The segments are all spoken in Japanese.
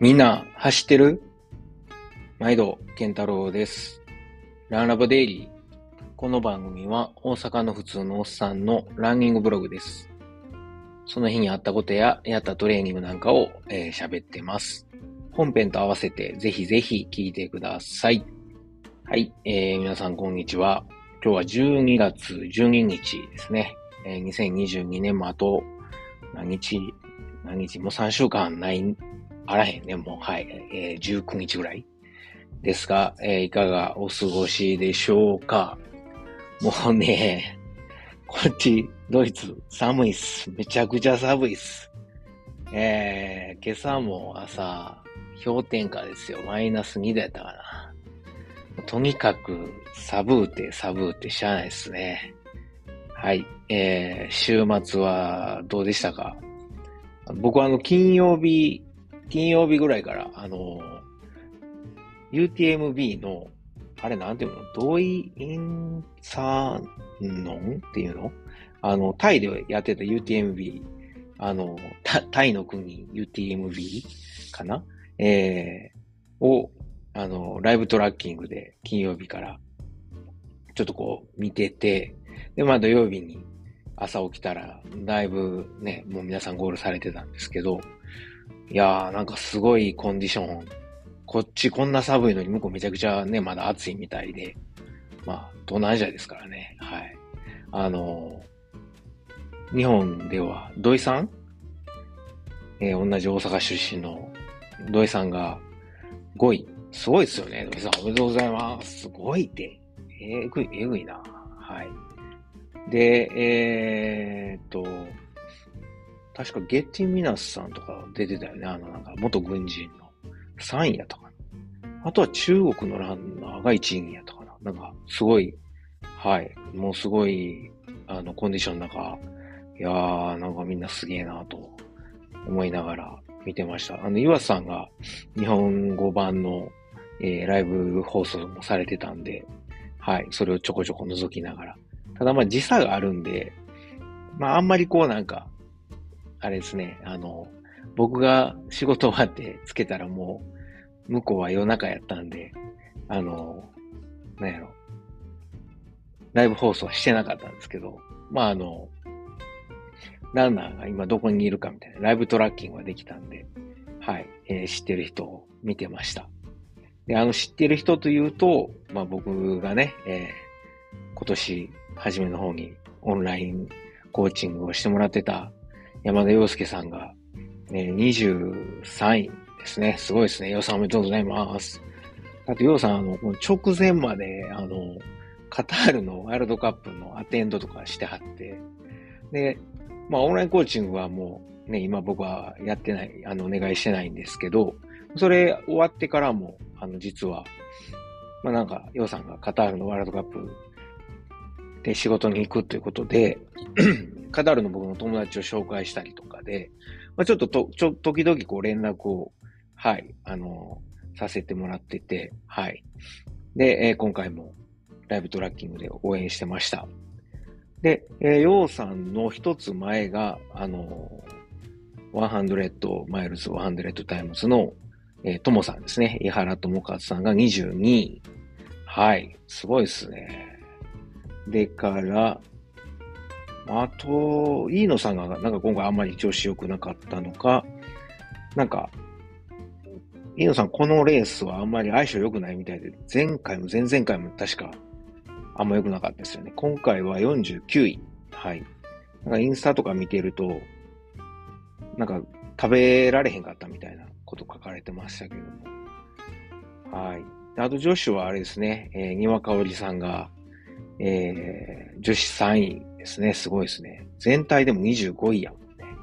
みんな走ってる？毎度、健太郎です。ランラボデイリー。この番組は大阪の普通のおっさんのランニングブログです。その日にあったことややったトレーニングなんかを喋、えー、ってます。本編と合わせてぜひぜひ聞いてください。はい、えー、皆さんこんにちは。今日は12月12日ですね。えー、2022年もあと何日、何日も3週間ない、あらへんね、もう、はい、えー、19日ぐらいですが、えー、いかがお過ごしでしょうか？もうね、こっち、ドイツ、寒いっす。めちゃくちゃ寒いっす。えー、今朝も朝、氷点下ですよ。マイナス2度やったかな。とにかく、寒うて寒うてしゃあないっすね。はい。えー、週末はどうでしたか？僕はあの、金曜日、金曜日ぐらいから、あの、UTMB の、あれなんていうの？同意インサーノンっていうの？あの、タイでやってた UTMB、あの、タイの国 UTMB かな？えー、を、あの、ライブトラッキングで金曜日から、ちょっとこう見てて、で、まあ土曜日に朝起きたら、だいぶね、もう皆さんゴールされてたんですけど、いやーなんかすごいコンディション、こっちこんな寒いのに向こうめちゃくちゃね、まだ暑いみたいで、まあ、東南アジアですからね、はい。あのー、日本では土井さん？えー、同じ大阪出身の土井さんが5位。すごいですよね、土井さん。おめでとうございます。すごいって。えぐい、えぐいな。はい。で、えー、っと、確かゲッティミナスさんとか出てたよね。あの、なんか元軍人の3位やったか。あとは中国のランナーが1位やったかな。なんか、すごい、はい。もうすごい、あの、コンディションの中、いやー、なんかみんなすげえなと思いながら見てました。あの、岩さんが日本語版の、えー、ライブ放送もされてたんで、はい。それをちょこちょこ覗きながら。ただまあ時差があるんで、まああんまりこうなんか、あれですね、あの、僕が仕事終わってつけたらもう、向こうは夜中やったんで、あの、なんやろ、ライブ放送してなかったんですけど、まああの、ランナーが今どこにいるかみたいな、ライブトラッキングができたんで、はい、えー、知ってる人を見てました。で、あの、知ってる人というと、まあ僕がね、えー、今年初めの方にオンラインコーチングをしてもらってた山田洋介さんが、ね、23位ですね。すごいですね。洋さんおめでとうございます。あと、洋さん、あの、直前まで、あの、カタールのワールドカップのアテンドとかしてはって、で、まあ、オンラインコーチングはもう、ね、今僕はやってない、あの、お願いしてないんですけど、それ終わってからも、あの、実は、まあなんか、洋さんがカタールのワールドカップで仕事に行くということで、カタールの僕の友達を紹介したりとかで、まあ、ちょっとと、ちょ、時々こう連絡を、はい、あの、させてもらってて、はい。で、えー、今回もライブトラッキングで応援してました。で、えー、ヨウさんの一つ前が、あの、100 Miles 100 Times の、えー、ともさんですね。井原知一さんが22位。はい。すごいですね。でから、あと、飯野さんがなんか今回あんまり調子良くなかったのか、なんか、飯野さんこのレースはあんまり相性良くないみたいで、前回も前々回も確かあんま良くなかったですよね。今回は49位。はい。なんかインスタとか見てると、なんか食べられへんかったみたいなこと書かれてましたけども。はい。あと女子はあれですね、えー、にわかおりさんが、えー、女子3位ですね。すごいですね。全体でも25位やもんね。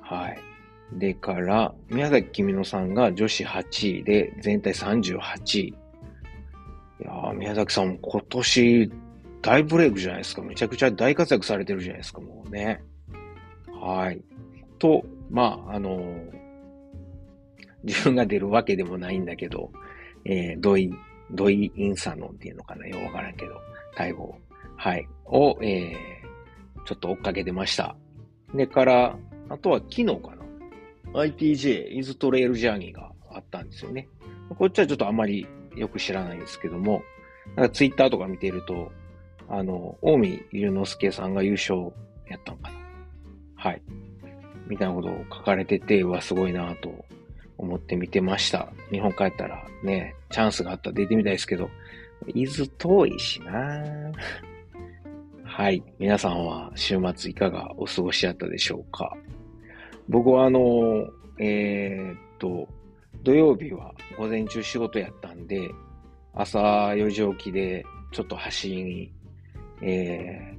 はい。でから、宮崎君乃さんが女子8位で、全体38位。いやー、宮崎さんも今年大ブレイクじゃないですか。めちゃくちゃ大活躍されてるじゃないですか、もうね。はい。と、まあ、あのー、自分が出るわけでもないんだけど、えー、ドイ、ドイインサノンっていうのかな？よくわからんけど、タイ語。はい。を、えー、ちょっと追っかけてました。でから、あとは昨日かな ITJ、イズトレイルジャーニーがあったんですよね。こっちはちょっとあまりよく知らないんですけども、なんかツイッターとか見てると、あの、大見龍之介さんが優勝やったのかな。はい。みたいなことを書かれてて、うわ、すごいなと思って見てました。日本帰ったらね、チャンスがあったら出てみたいですけど、伊豆遠いしな はい。皆さんは週末いかがお過ごしだったでしょうか？僕はあの、えー、っと、土曜日は午前中仕事やったんで、朝4時起きでちょっと走りに、え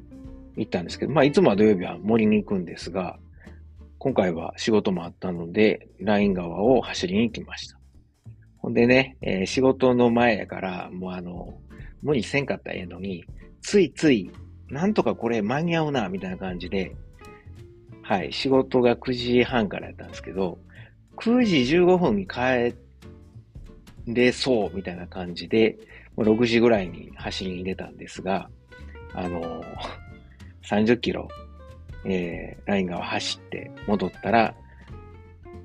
ー、行ったんですけど、まあいつもは土曜日は森に行くんですが、今回は仕事もあったので、ライン川を走りに行きました。ほんでね、えー、仕事の前やから、もうあの、無理せんかったらええのに、ついつい、なんとかこれ間に合うな、みたいな感じで、はい、仕事が9時半からやったんですけど、9時15分に帰れそう、みたいな感じで、もう6時ぐらいに走りに出たんですが、あのー、30キロえー、ライン川走って戻ったら、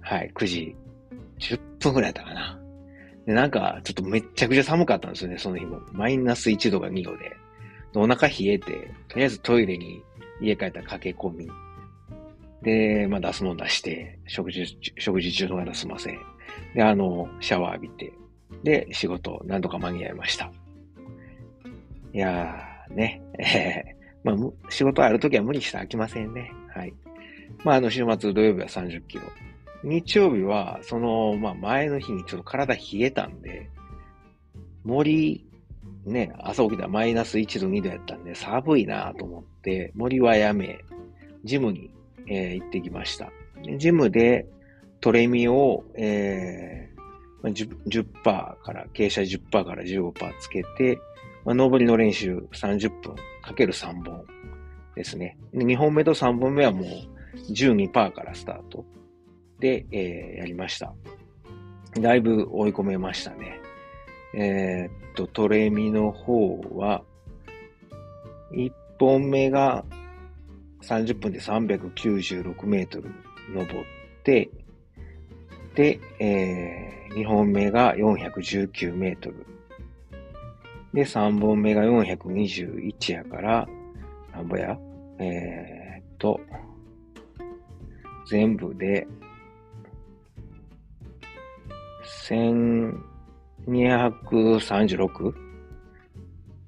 はい、9時10分ぐらいだったかな。で、なんか、ちょっとめっちゃくちゃ寒かったんですよね、その日も。マイナス1度が2度で。でお腹冷えて、とりあえずトイレに家帰ったら駆け込み。で、まあ出すもん出して、食事、食事中の間すいません。で、あの、シャワー浴びて、で、仕事、なんとか間に合いました。いやー、ね、えまあ、仕事あるときは無理して飽きませんね。はい。まあ、あの、週末土曜日は30キロ。日曜日は、その、まあ、前の日にちょっと体冷えたんで、森、ね、朝起きたらマイナス1度、2度やったんで、寒いなと思って、森はやめ、ジムに、えー、行ってきました。ジムで、トレミを、えー、10%, から、傾斜10%から15%つけて、まあ、上りの練習30分かける3本ですね。2本目と3本目はもう12%からスタートで、えー、やりました。だいぶ追い込めましたね。えー、っと、トレミの方は、1本目が30分で396メートル登って、で、えー、2本目が419メートルで、3本目が421やから、なんぼや？えー、っと、全部で、1236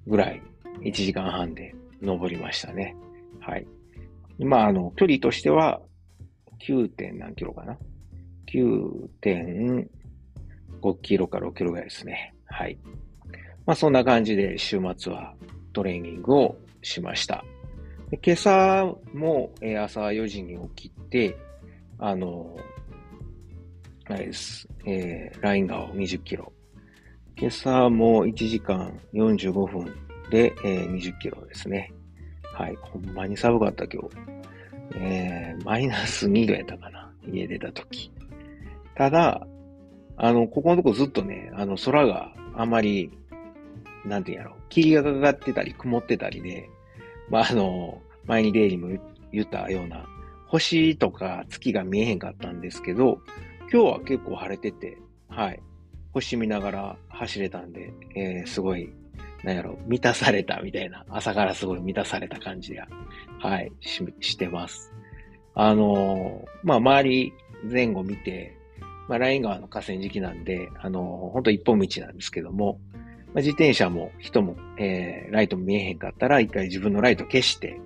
ぐらい、1時間半で登りましたね。はい。今、あの、距離としては、9. 点何キロかな ?9.5 キロか6キロぐらいですね。はい。まあそんな感じで週末はトレーニングをしました。今朝も、え、朝4時に起きて、あの、あれです、えー、ライン川を20キロ。今朝も1時間45分で、えー、20キロですね。はい。ほんまに寒かった今日。えー、マイナス2度やったかな。家出た時。ただ、あの、ここのとこずっとね、あの、空があまりなんて言うんやろ、霧がかかってたり曇ってたりで、まあ、あの、前にデイリーも言ったような、星とか月が見えへんかったんですけど、今日は結構晴れてて、はい。星見ながら走れたんで、えー、すごい、なんやろ、満たされたみたいな、朝からすごい満たされた感じが、はい、し、してます。あのー、まあ、周り前後見て、まあ、ライン川の河川敷なんで、あのー、本当一本道なんですけども、まあ、自転車も人も、えー、ライトも見えへんかったら、一回自分のライト消して、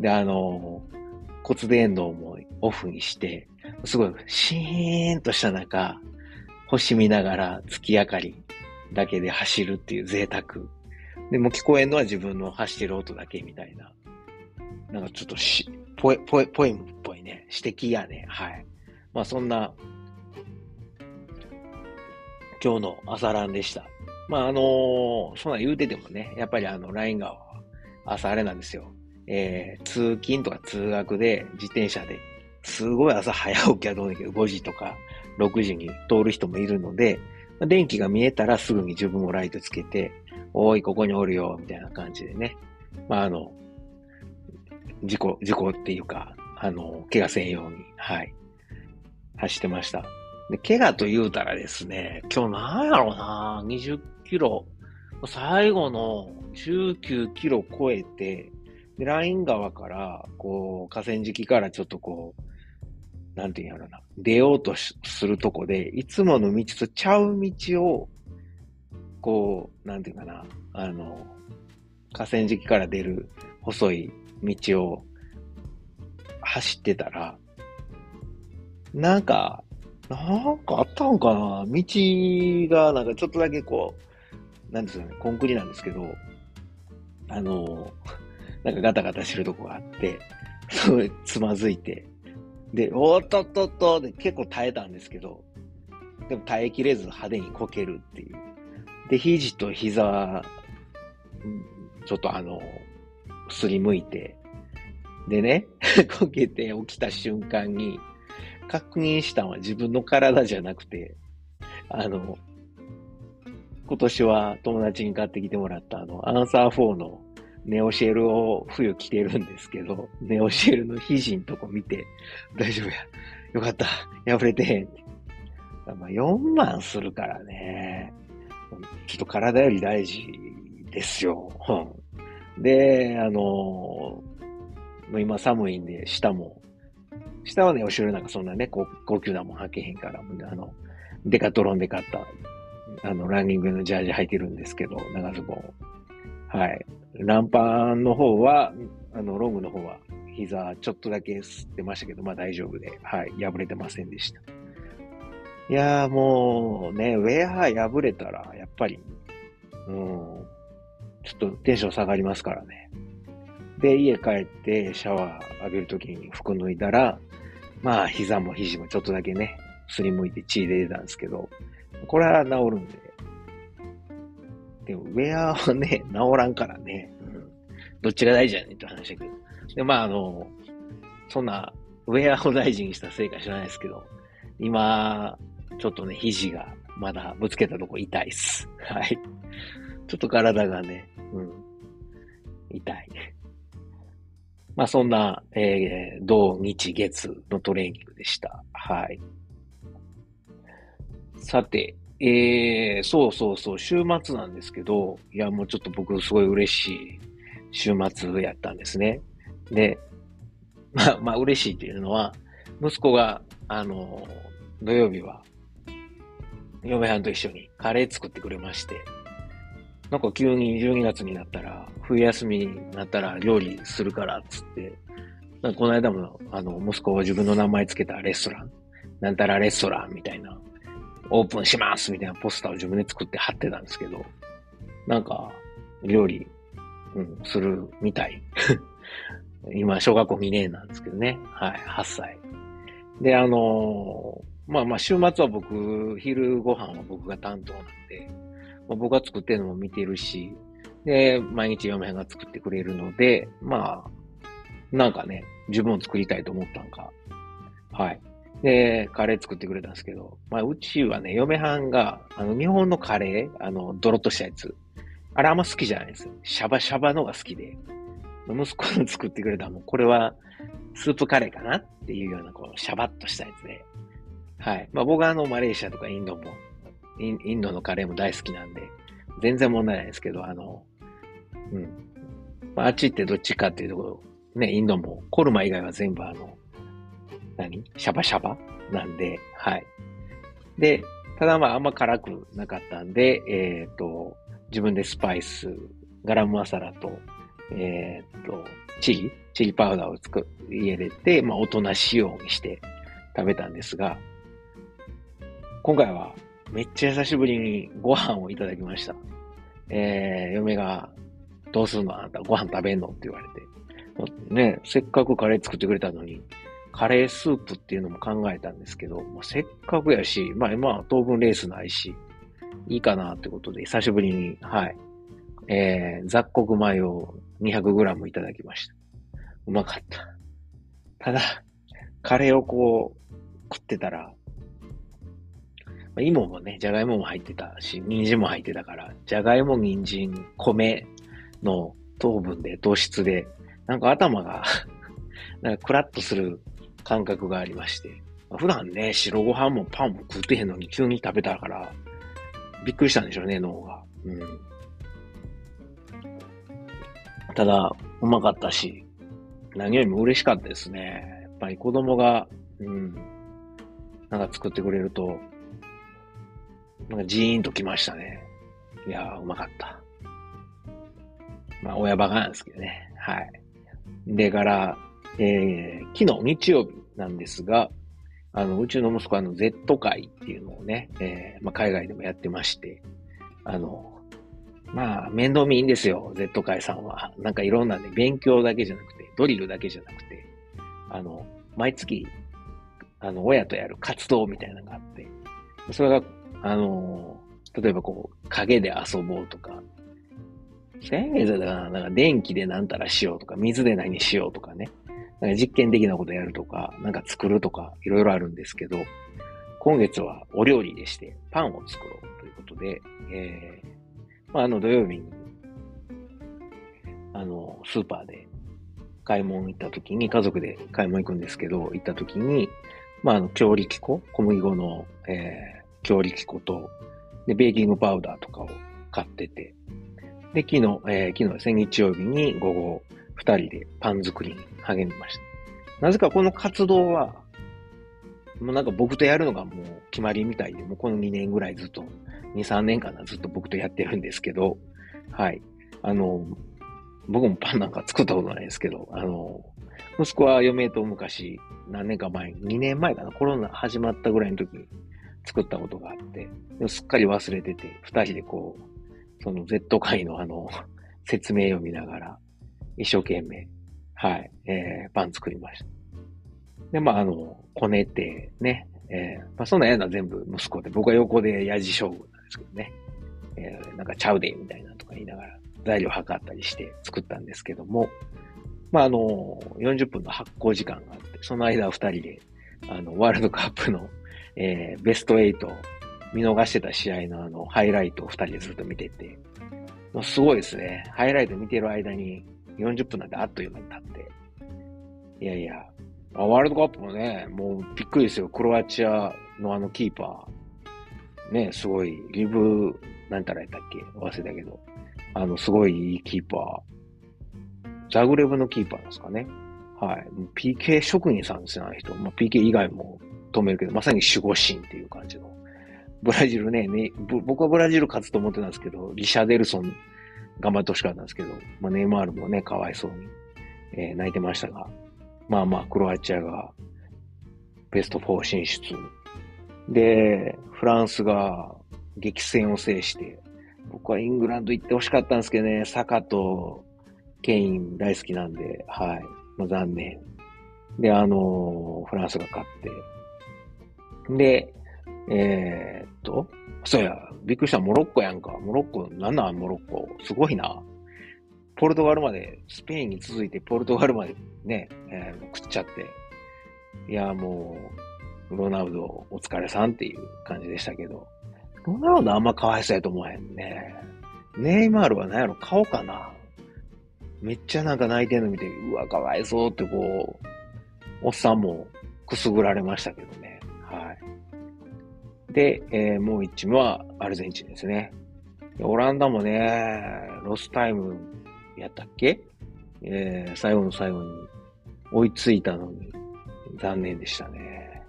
で、あのー、骨伝導もオフにして、すごいシーンとした中、星見ながら月明かりだけで走るっていう贅沢。でも聞こえんのは自分の走ってる音だけみたいな。なんかちょっとし、ポエ、ポエ、ポエムっぽいね。指摘やね。はい。まあそんな、今日の朝ランでした。まあ、あのー、そんな言うててもね、やっぱりあの、ライン川は朝あれなんですよ。えー、通勤とか通学で自転車で、すごい朝早起きはどうだけど、5時とか6時に通る人もいるので、電気が見えたらすぐに自分もライトつけて、おい、ここにおるよ、みたいな感じでね。まあ、あの、事故、事故っていうか、あの、怪我せんように、はい。走ってました。で、怪我と言うたらですね、今日なんやろうな、20キロ、最後の19キロ超えて、で、ライン川から、こう、河川敷からちょっとこう、なんていうんやろな、出ようとするとこで、いつもの道とちゃう道を、こう、なんていうかな、あの、河川敷から出る細い道を走ってたら、なんか、なんかあったんかな。道が、なんかちょっとだけこう、なんですかね、コンクリなんですけど、あの、なんかガタガタしてるとこがあって、すごいつまずいて、で、おっとっとっとで結構耐えたんですけど、でも耐えきれず派手にこけるっていう。で、肘と膝、ちょっとあの、すりむいて、でね、こけて起きた瞬間に、確認したのは自分の体じゃなくて、あの、今年は友達に買ってきてもらったあの、アンサー4のネオシェルを冬着てるんですけど、ネオシェルの肘んとこ見て、大丈夫や。よかった。破れてへん。まあ、4万するからね。ちょっと体より大事ですよ。で、あの今寒いんで、下も、下はね、お城なんかそんなね、高高級なもん履けへんから、あの、デカトロンで買った、あの、ランニングのジャージ履いてるんですけど、長ズボン。はい。ランパンの方は、あの、ロングの方は、膝ちょっとだけ吸ってましたけど、まあ大丈夫で、はい、破れてませんでした。いやーもうね、ウェア破れたら、やっぱり、うん、ちょっとテンション下がりますからね。で、家帰ってシャワー浴びるときに服脱いだら、まあ、膝も肘もちょっとだけね、すりむいて血出てたんですけど、これは治るんで。でも、ウェアはね、治らんからね、うん、どっちが大事やねんって話だけど。で、まあ、あの、そんな、ウェアを大事にしたせいか知らないですけど、今、ちょっとね、肘がまだぶつけたとこ痛いっす。はい。ちょっと体がね、うん、痛い。まあそんな、えー、土日月のトレーニングでした。はい。さて、えー、そうそうそう、週末なんですけど、いやもうちょっと僕すごい嬉しい週末やったんですね。で、まあまあ嬉しいっていうのは、息子が、あの、土曜日は、嫁はんと一緒にカレー作ってくれまして、なんか急に12月になったら、冬休みになったら料理するからっつって、なんかこの間も、あの、息子が自分の名前つけたレストラン、なんたらレストランみたいな、オープンしますみたいなポスターを自分で作って貼ってたんですけど、なんか、料理、うん、するみたい。今、小学校2年なんですけどね。はい、8歳。で、あのー、まあまあ、週末は僕、昼ご飯は僕が担当なんで、まあ、僕が作ってるのも見てるし、で、毎日嫁が作ってくれるので、まあ、なんかね、自分を作りたいと思ったんか。はい。で、カレー作ってくれたんですけど、まあ、うちはね、嫁はんが、あの、日本のカレー、あの、ドロッとしたやつ、あれあんま好きじゃないですよ。シャバシャバのが好きで、息子の作ってくれたもん、これは、スープカレーかなっていうような、こう、シャバッとしたやつで、はい。まあ、僕はあの、マレーシアとかインドもインインドのカレーも大好きなんで、全然問題ないですけど、あの、うん。まあ、あっちってどっちかっていうところ、ね、インドもコルマ以外は全部あの、何？シャバシャバ？なんで、はい。で、ただまああんま辛くなかったんで、えっ、ー、と、自分でスパイス、ガラムマサラと、えっ、ー、と、チリ、チリパウダーをつく入れて、まあ大人仕様にして食べたんですが、今回はめっちゃ久しぶりにご飯をいただきました。えー、嫁が、どうするの？あなたご飯食べんの？って言われて。ね、せっかくカレー作ってくれたのに、カレースープっていうのも考えたんですけど、まあ、せっかくやし、まあ今は当分レースないし、いいかなってことで、久しぶりに、はい、えー、雑穀米を 200g いただきました。うまかった。ただ、カレーをこう、食ってたら、まあ、芋もね、じゃがいもも入ってたし、人参も入ってたから、じゃがいも、人参、米の糖分で、糖質で、なんか頭が なんかクラッとする感覚がありまして、普段ね、白ご飯もパンも食ってへんのに急に食べたから、びっくりしたんでしょうね、脳が。うん。ただ、うまかったし、何よりも嬉しかったですね。やっぱり子供が、うん、なんか作ってくれると、なんかジーンときましたね。いやー、うまかった。まあ、親バカなんですけどね。はい。でから、えー、昨日日曜日なんですが、あの、うちの息子はあの、Z 会っていうのをね、えー、まあ、海外でもやってまして、あの、まあ、面倒見いいんですよ、Z 会さんは。なんかいろんなね、勉強だけじゃなくて、ドリルだけじゃなくて、あの、毎月、あの、親とやる活動みたいなのがあって、それが、あの、例えばこう、影で遊ぼうとか、先月だから、なんか電気でなんたらしようとか、水で何しようとかね。なんか実験的なことやるとか、なんか作るとか、いろいろあるんですけど、今月はお料理でして、パンを作ろうということで、えー、まあ、あの土曜日に、あの、スーパーで買い物行った時に、家族で買い物行くんですけど、行った時に、まあ、あの、強力粉、小麦粉の、えー、強力粉と、で、ベーキングパウダーとかを買ってて、で、昨日、えー、昨日ですね、日曜日に午後、二人でパン作りに励みました。なぜかこの活動は、もうなんか僕とやるのがもう決まりみたいで、もうこの2年ぐらいずっと、2、3年かな、ずっと僕とやってるんですけど、はい。あの、僕もパンなんか作ったことないですけど、あの、息子は嫁と昔、何年か前、2年前かな、コロナ始まったぐらいの時に作ったことがあって、すっかり忘れてて、二人でこう、その Z 界のあの、説明を見ながら、一生懸命、はい、えー、パン作りました。で、まあ、あの、こねて、ね、えー、まあ、そんなやな全部息子で、僕は横でヤジ将軍なんですけどね、えー、なんかちゃうで、みたいなとか言いながら、材料測ったりして作ったんですけども、まあ、あの、40分の発酵時間があって、その間二人で、あの、ワールドカップの、えー、ベスト8見逃してた試合のあの、ハイライトを二人でずっと見てて、もうすごいですね。ハイライト見てる間に40分なんてあっという間に経って。いやいや、ワールドカップもね、もうびっくりですよ。クロアチアのあのキーパー。ね、すごい、リブ、なんたらやったっけ？忘れたけど。あの、すごいいいキーパー。ザグレブのキーパーですかね。はい。PK 職人さんですよ、あの人。まあ、PK 以外も止めるけど、まさに守護神っていう感じのブラジルね、ね僕はブラジル勝つと思ってたんですけど、リシャデルソン頑張ってほしかったんですけど、まあ、ネイマールもね、かわいそうに、えー、泣いてましたが、まあまあ、クロアチアがベスト4進出。で、フランスが激戦を制して、僕はイングランド行ってほしかったんですけどね、サカとケイン大好きなんで、はい。まあ、残念。で、あのー、フランスが勝って、で、えー、っと、そうや、びっくりした、モロッコやんか。モロッコ、なんなん？モロッコ。すごいな。ポルトガルまで、スペインに続いてポルトガルまでね、えー、食っちゃって。いや、もう、ロナウドお疲れさんっていう感じでしたけど、ロナウドあんまかわいそうやと思わへんね。ネイマールは何やろ、顔かな。めっちゃなんか泣いてんの見て、うわ、かわいそうってこう、おっさんもくすぐられましたけどね。はいで、えー、もう一チームはアルゼンチンですね。オランダもね、ロスタイムやったっけ？えー、最後の最後に追いついたのに残念でしたね。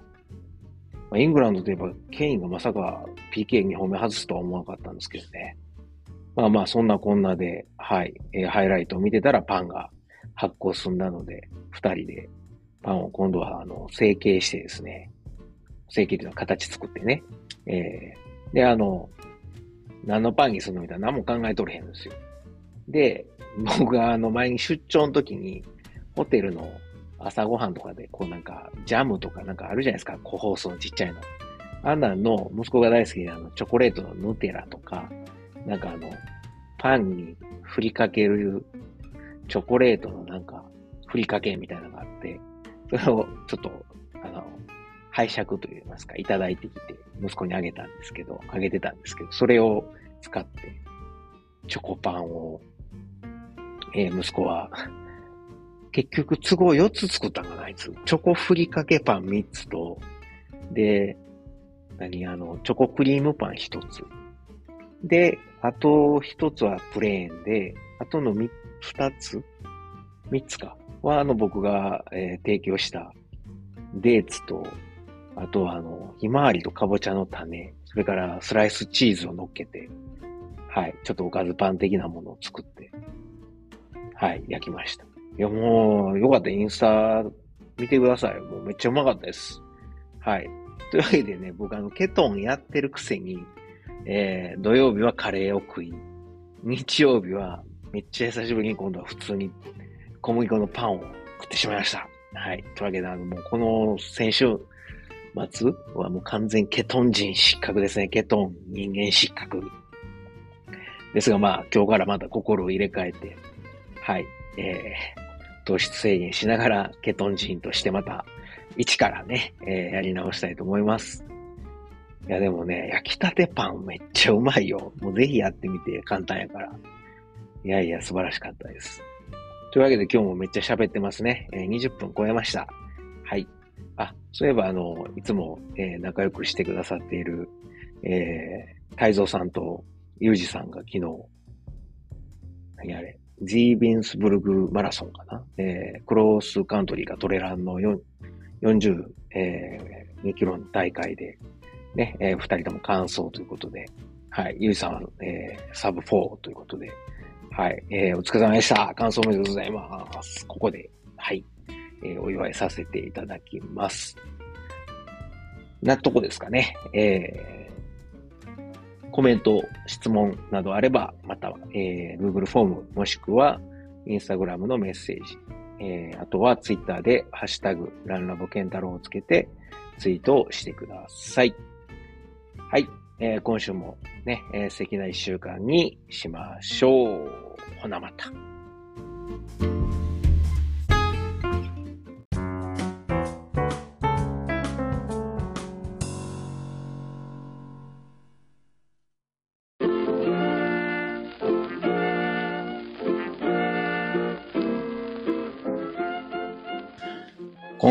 まあ、イングランドといえばケインがまさか PK2 本目外すとは思わなかったんですけどね。まあまあそんなこんなで、はい、えー、ハイライトを見てたらパンが発酵済んだので、二人でパンを今度はあの成形してですね、成形というのは形作ってね。えー、で、あの、何のパンにするのみたいな何も考えとれへんんですよ。で、僕があの前に出張の時に、ホテルの朝ごはんとかで、こうなんか、ジャムとかなんかあるじゃないですか、個包装ちっちゃいの。あんなんの、息子が大好きなあの、チョコレートのヌテラとか、なんかあの、パンに振りかけるチョコレートのなんか、ふりかけみたいなのがあって、それをちょっと、あの、拝借といいますか、いただいてきて、息子にあげたんですけど、あげてたんですけど、それを使って、チョコパンを、えー、息子は、結局都合4つ作ったんかな、あいつ。チョコふりかけパン3つと、で、何あの、チョコクリームパン一つ。で、あと一つはプレーンで、あとの二つ三つか。は、あの、僕が、えー、提供したデーツと、あとは、あの、ひまわりとかぼちゃの種、それからスライスチーズを乗っけて、はい、ちょっとおかずパン的なものを作って、はい、焼きました。いや、もう、よかった。インスタ見てください。もうめっちゃうまかったです。はい。というわけでね、僕あの、ケトンやってるくせに、えー、土曜日はカレーを食い、日曜日はめっちゃ久しぶりに今度は普通に小麦粉のパンを食ってしまいました。はい。というわけで、あの、もうこの先週末はもう完全ケトン人失格ですね。ケトン人間失格。ですがまあ、今日からまた心を入れ替えて、はい。えー、糖質制限しながらケトン人としてまた一からね、えー、やり直したいと思います。いやでもね、焼きたてパンめっちゃうまいよ。もうぜひやってみて、簡単やから。いやいや、素晴らしかったです。というわけで今日もめっちゃ喋ってますね。えー、20分超えました。はい。あ、そういえばあの、いつも、えー、仲良くしてくださっている、えー、太蔵さんとユージさんが昨日、何あれ、ジービンスブルグマラソンかな、えー、クロースカントリーがトレランの40、えー、2キロの大会で、ね、えー、2人とも完走ということで、はい、ユージさんは、えー、サブ4ということで、はい。えー、お疲れ様でした。感想おめでとうございます。ここで、はい。えー、お祝いさせていただきます。なとこですかね。えー、コメント、質問などあれば、また、えー、Google フォーム、もしくは、Instagram のメッセージ、えー、あとは Twitter で、ハッシュタグ、ランラボケンタロウをつけて、ツイートをしてください。はい。えー、今週もね、えー、素敵な一週間にしましょう。ほなまた。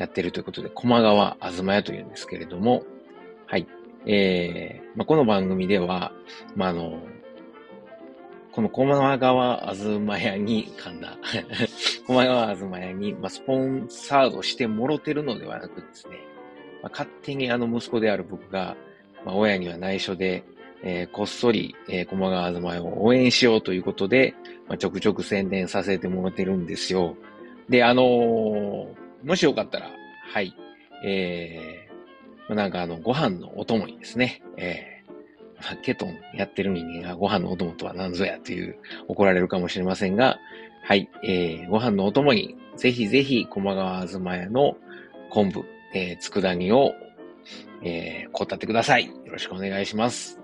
やってるということで、駒川あずま屋というんですけれども、はい、えー、まあ、この番組では、まあ、あの、この駒川あずま屋に、噛んだ。駒川あずま屋に、まあ、スポンサードしてもろてるのではなくですね、まあ、勝手にあの息子である僕が、まあ、親には内緒で、えー、こっそり、えー、駒川あずま屋を応援しようということで、まあ、ちょくちょく宣伝させてもらってるんですよ。で、あのー、もしよかったら、はい、えまあ、なんかあの、ご飯のお供にですね、えー、まあ、ケトンやってる人間がご飯のお供とは何ぞやという怒られるかもしれませんが、はい、えー、ご飯のお供に、ぜひぜひ、駒川あずま屋の昆布、えー、佃煮を、えー、こたってください。よろしくお願いします。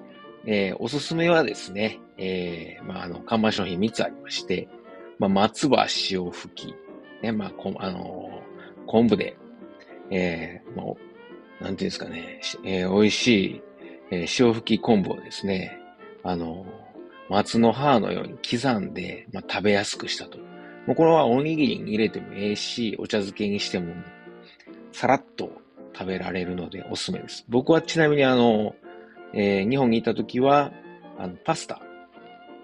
えー、おすすめはですね、えー、まあ、あの、看板商品3つありまして、まあ、松葉塩吹き、ね、まあ、こあの、昆布で、えー、まあ、なんていうんですかね、えー、美味しい、えー、塩吹き昆布をですね、あの、松の葉のように刻んで、まあ、食べやすくしたと。もうこれはおにぎりに入れてもええし、お茶漬けにしても、さらっと食べられるのでおすすめです。僕はちなみにあの、えー、日本にいた時は、あの、パスタ。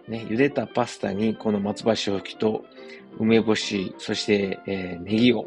ね、茹でたパスタにこの松葉塩吹きと梅干し、そして、えー、ネギを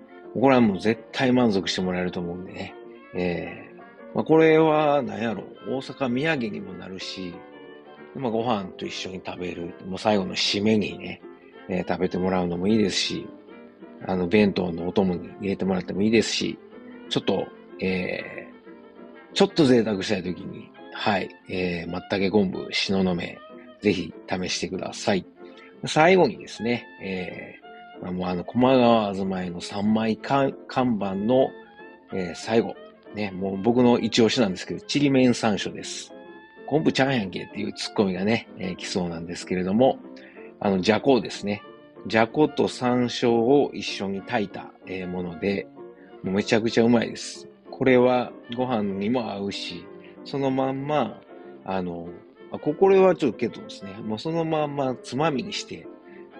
これはもう絶対満足してもらえると思うんでね。えまあ、これは、何やろ、大阪土産にもなるし、まあ、ご飯と一緒に食べる。もう最後の締めにね、えー、食べてもらうのもいいですし、あの、弁当のお供に入れてもらってもいいですし、ちょっと、えー、ちょっと贅沢したいときに、はい、えー、まったけ昆布、しののめ、ぜひ試してください。最後にですね、えー、もうあの、駒川あずまえの3枚看板の、えー、最後、ね、もう僕の一押しなんですけど、ちりめん山椒です。昆布ちゃんやんけっていうツッコミがね、えー、来そうなんですけれども、あの、じゃこですね。じゃこと山椒を一緒に炊いた、えー、もので、もうめちゃくちゃうまいです。これはご飯にも合うし、そのまんま、あの、ここれはちょっとけどですね、もうそのまんまつまみにして、